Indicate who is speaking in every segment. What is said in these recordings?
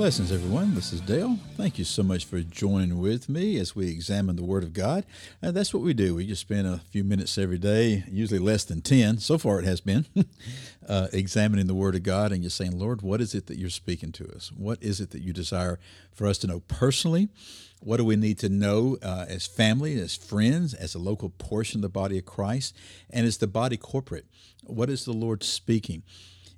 Speaker 1: Blessings, everyone. This is Dale. Thank you so much for joining with me as we examine the Word of God. And that's what we do. We just spend a few minutes every day, usually less than 10. So far, it has been, uh, examining the Word of God and just saying, Lord, what is it that you're speaking to us? What is it that you desire for us to know personally? What do we need to know uh, as family, as friends, as a local portion of the body of Christ, and as the body corporate? What is the Lord speaking?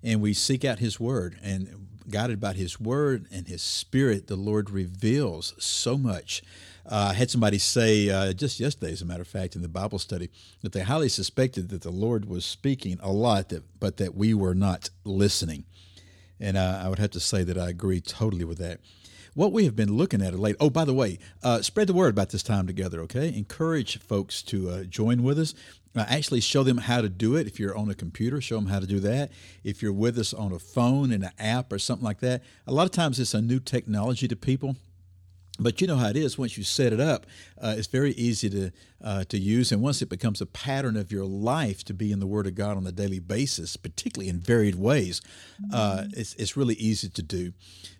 Speaker 1: And we seek out His Word and guided by His Word and His Spirit, the Lord reveals so much. Uh, I had somebody say uh, just yesterday, as a matter of fact, in the Bible study, that they highly suspected that the Lord was speaking a lot, that, but that we were not listening. And uh, I would have to say that I agree totally with that. What we have been looking at late. Oh, by the way, uh, spread the word about this time together. Okay, encourage folks to uh, join with us. Uh, actually, show them how to do it. If you're on a computer, show them how to do that. If you're with us on a phone in an app or something like that, a lot of times it's a new technology to people. But you know how it is. Once you set it up, uh, it's very easy to uh, to use, and once it becomes a pattern of your life to be in the Word of God on a daily basis, particularly in varied ways, uh, it's it's really easy to do.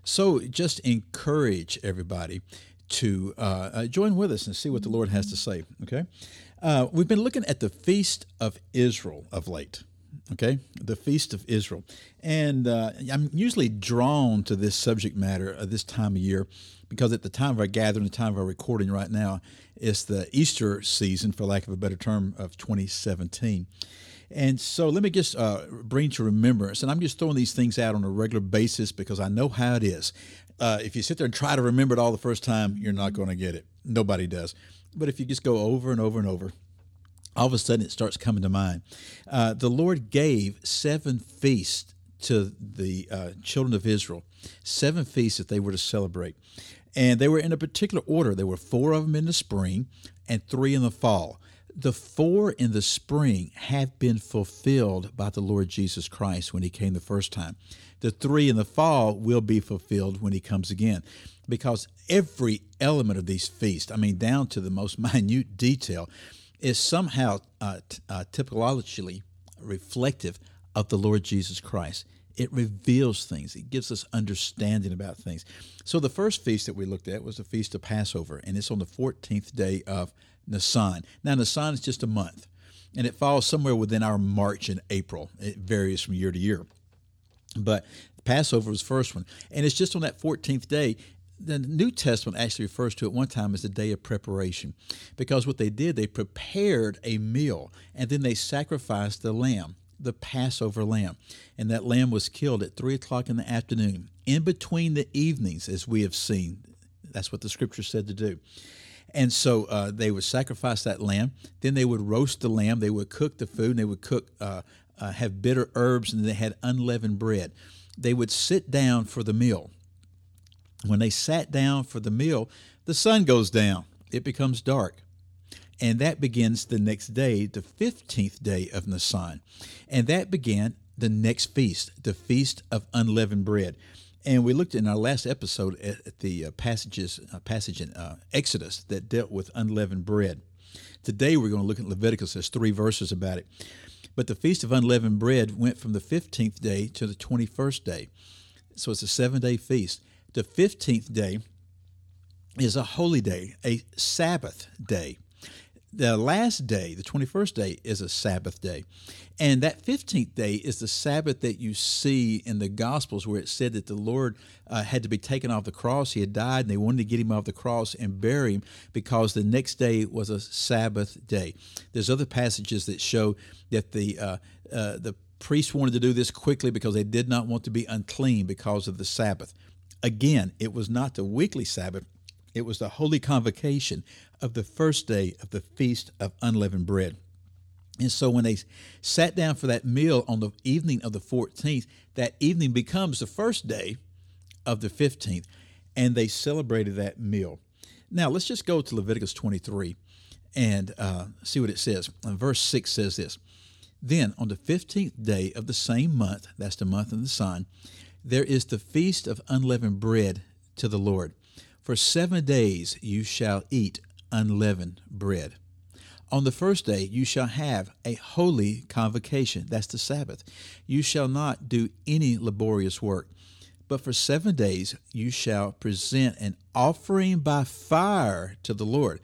Speaker 1: So just encourage everybody to uh, uh, join with us and see what the Lord has to say. Okay, uh, we've been looking at the Feast of Israel of late okay the feast of israel. And uh, i'm usually drawn to this subject matter at this time of year because at the time of our gathering the time of our recording right now it's the easter season for lack of a better term of 2017 and so let me just uh, bring to remembrance and i'm just throwing these things out on a regular basis because i know how it is. Uh, if you sit there and try to remember it all the first time you're not going to get it. Nobody does. But if you just go over and over and over all of a sudden it starts coming to mind. Uh, the Lord gave seven feasts to the uh, children of Israel, seven feasts that they were to celebrate. And they were in a particular order. There were four of them in the spring and three in the fall. The four in the spring have been fulfilled by the Lord Jesus Christ when he came the first time. The three in the fall will be fulfilled when he comes again because every element of these feasts, I mean, down to the most minute detail, is somehow uh, t- uh, typologically reflective of the Lord Jesus Christ. It reveals things. It gives us understanding about things. So the first feast that we looked at was the feast of Passover, and it's on the 14th day of Nisan. Now Nisan is just a month, and it falls somewhere within our March and April. It varies from year to year, but Passover was the first one, and it's just on that 14th day the New Testament actually refers to it one time as the day of preparation because what they did, they prepared a meal and then they sacrificed the lamb, the Passover lamb. And that lamb was killed at 3 o'clock in the afternoon, in between the evenings, as we have seen. That's what the scripture said to do. And so uh, they would sacrifice that lamb. Then they would roast the lamb. They would cook the food. And they would cook, uh, uh, have bitter herbs, and they had unleavened bread. They would sit down for the meal when they sat down for the meal, the sun goes down, it becomes dark. And that begins the next day, the 15th day of Nisan. And that began the next feast, the Feast of Unleavened Bread. And we looked in our last episode at the uh, passages, uh, passage in uh, Exodus that dealt with unleavened bread. Today we're going to look at Leviticus. There's three verses about it. But the Feast of Unleavened Bread went from the 15th day to the 21st day. So it's a seven day feast. The 15th day is a holy day, a Sabbath day. The last day, the 21st day, is a Sabbath day. And that 15th day is the Sabbath that you see in the Gospels where it said that the Lord uh, had to be taken off the cross. He had died, and they wanted to get him off the cross and bury him because the next day was a Sabbath day. There's other passages that show that the, uh, uh, the priests wanted to do this quickly because they did not want to be unclean because of the Sabbath. Again, it was not the weekly Sabbath, it was the holy convocation of the first day of the Feast of Unleavened Bread. And so when they sat down for that meal on the evening of the 14th, that evening becomes the first day of the 15th, and they celebrated that meal. Now, let's just go to Leviticus 23 and uh, see what it says. And verse 6 says this Then on the 15th day of the same month, that's the month of Nisan, there is the feast of unleavened bread to the Lord. For seven days you shall eat unleavened bread. On the first day you shall have a holy convocation. That's the Sabbath. You shall not do any laborious work. But for seven days you shall present an offering by fire to the Lord.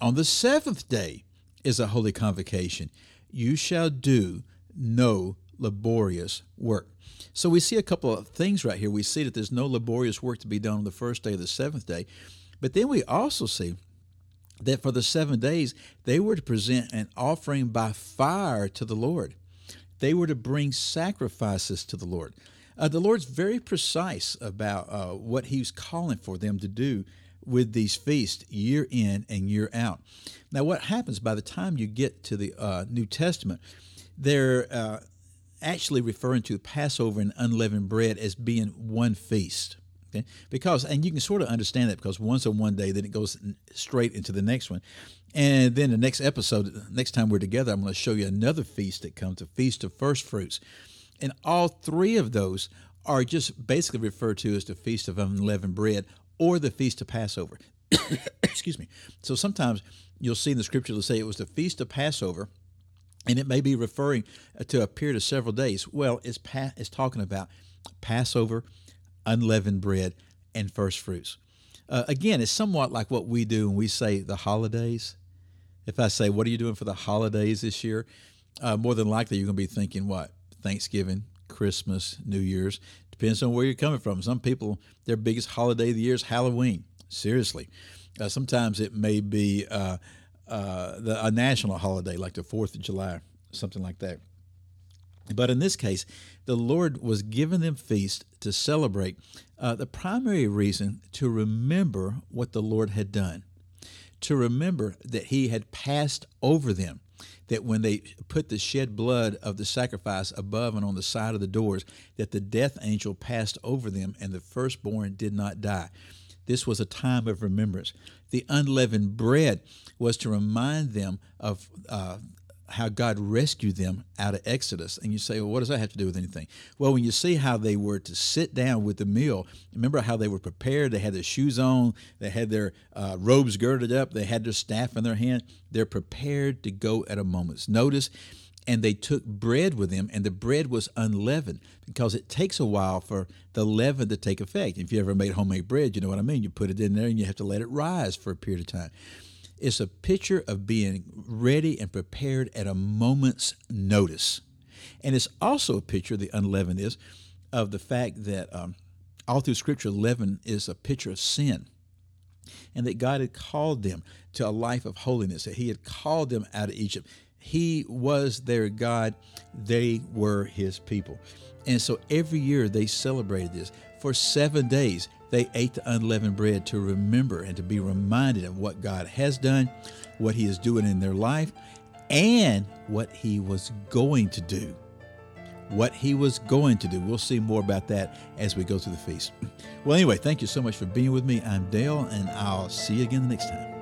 Speaker 1: On the seventh day is a holy convocation. You shall do no laborious work. So we see a couple of things right here. We see that there's no laborious work to be done on the first day of the seventh day. But then we also see that for the seven days, they were to present an offering by fire to the Lord. They were to bring sacrifices to the Lord. Uh, the Lord's very precise about uh, what He's calling for them to do with these feasts year in and year out. Now, what happens by the time you get to the uh, New Testament, they're uh, actually referring to Passover and unleavened bread as being one feast. Okay? Because, and you can sort of understand that because once on one day, then it goes straight into the next one. And then the next episode, next time we're together, I'm going to show you another feast that comes, a feast of first fruits. And all three of those are just basically referred to as the Feast of Unleavened Bread or the Feast of Passover. Excuse me. So sometimes you'll see in the scripture they'll say it was the Feast of Passover, and it may be referring to a period of several days. Well, it's, pa- it's talking about Passover, unleavened bread, and first fruits. Uh, again, it's somewhat like what we do when we say the holidays. If I say, What are you doing for the holidays this year? Uh, more than likely, you're going to be thinking, What? Thanksgiving, Christmas, New Year's. Depends on where you're coming from. Some people, their biggest holiday of the year is Halloween. Seriously. Uh, sometimes it may be uh, the, a national holiday like the 4th of July, something like that. But in this case, the Lord was giving them feast to celebrate. Uh, the primary reason to remember what the Lord had done, to remember that He had passed over them that when they put the shed blood of the sacrifice above and on the side of the doors, that the death angel passed over them and the firstborn did not die. This was a time of remembrance. The unleavened bread was to remind them of uh, how God rescued them out of Exodus. And you say, well, what does that have to do with anything? Well, when you see how they were to sit down with the meal, remember how they were prepared? They had their shoes on, they had their uh, robes girded up, they had their staff in their hand. They're prepared to go at a moment's notice. And they took bread with them, and the bread was unleavened because it takes a while for the leaven to take effect. If you ever made homemade bread, you know what I mean. You put it in there and you have to let it rise for a period of time. It's a picture of being ready and prepared at a moment's notice. And it's also a picture, the unleavened is, of the fact that um, all through Scripture, leaven is a picture of sin. And that God had called them to a life of holiness, that He had called them out of Egypt. He was their God, they were His people. And so every year they celebrated this. For seven days, they ate the unleavened bread to remember and to be reminded of what God has done, what He is doing in their life, and what He was going to do. What He was going to do. We'll see more about that as we go through the feast. Well, anyway, thank you so much for being with me. I'm Dale, and I'll see you again next time.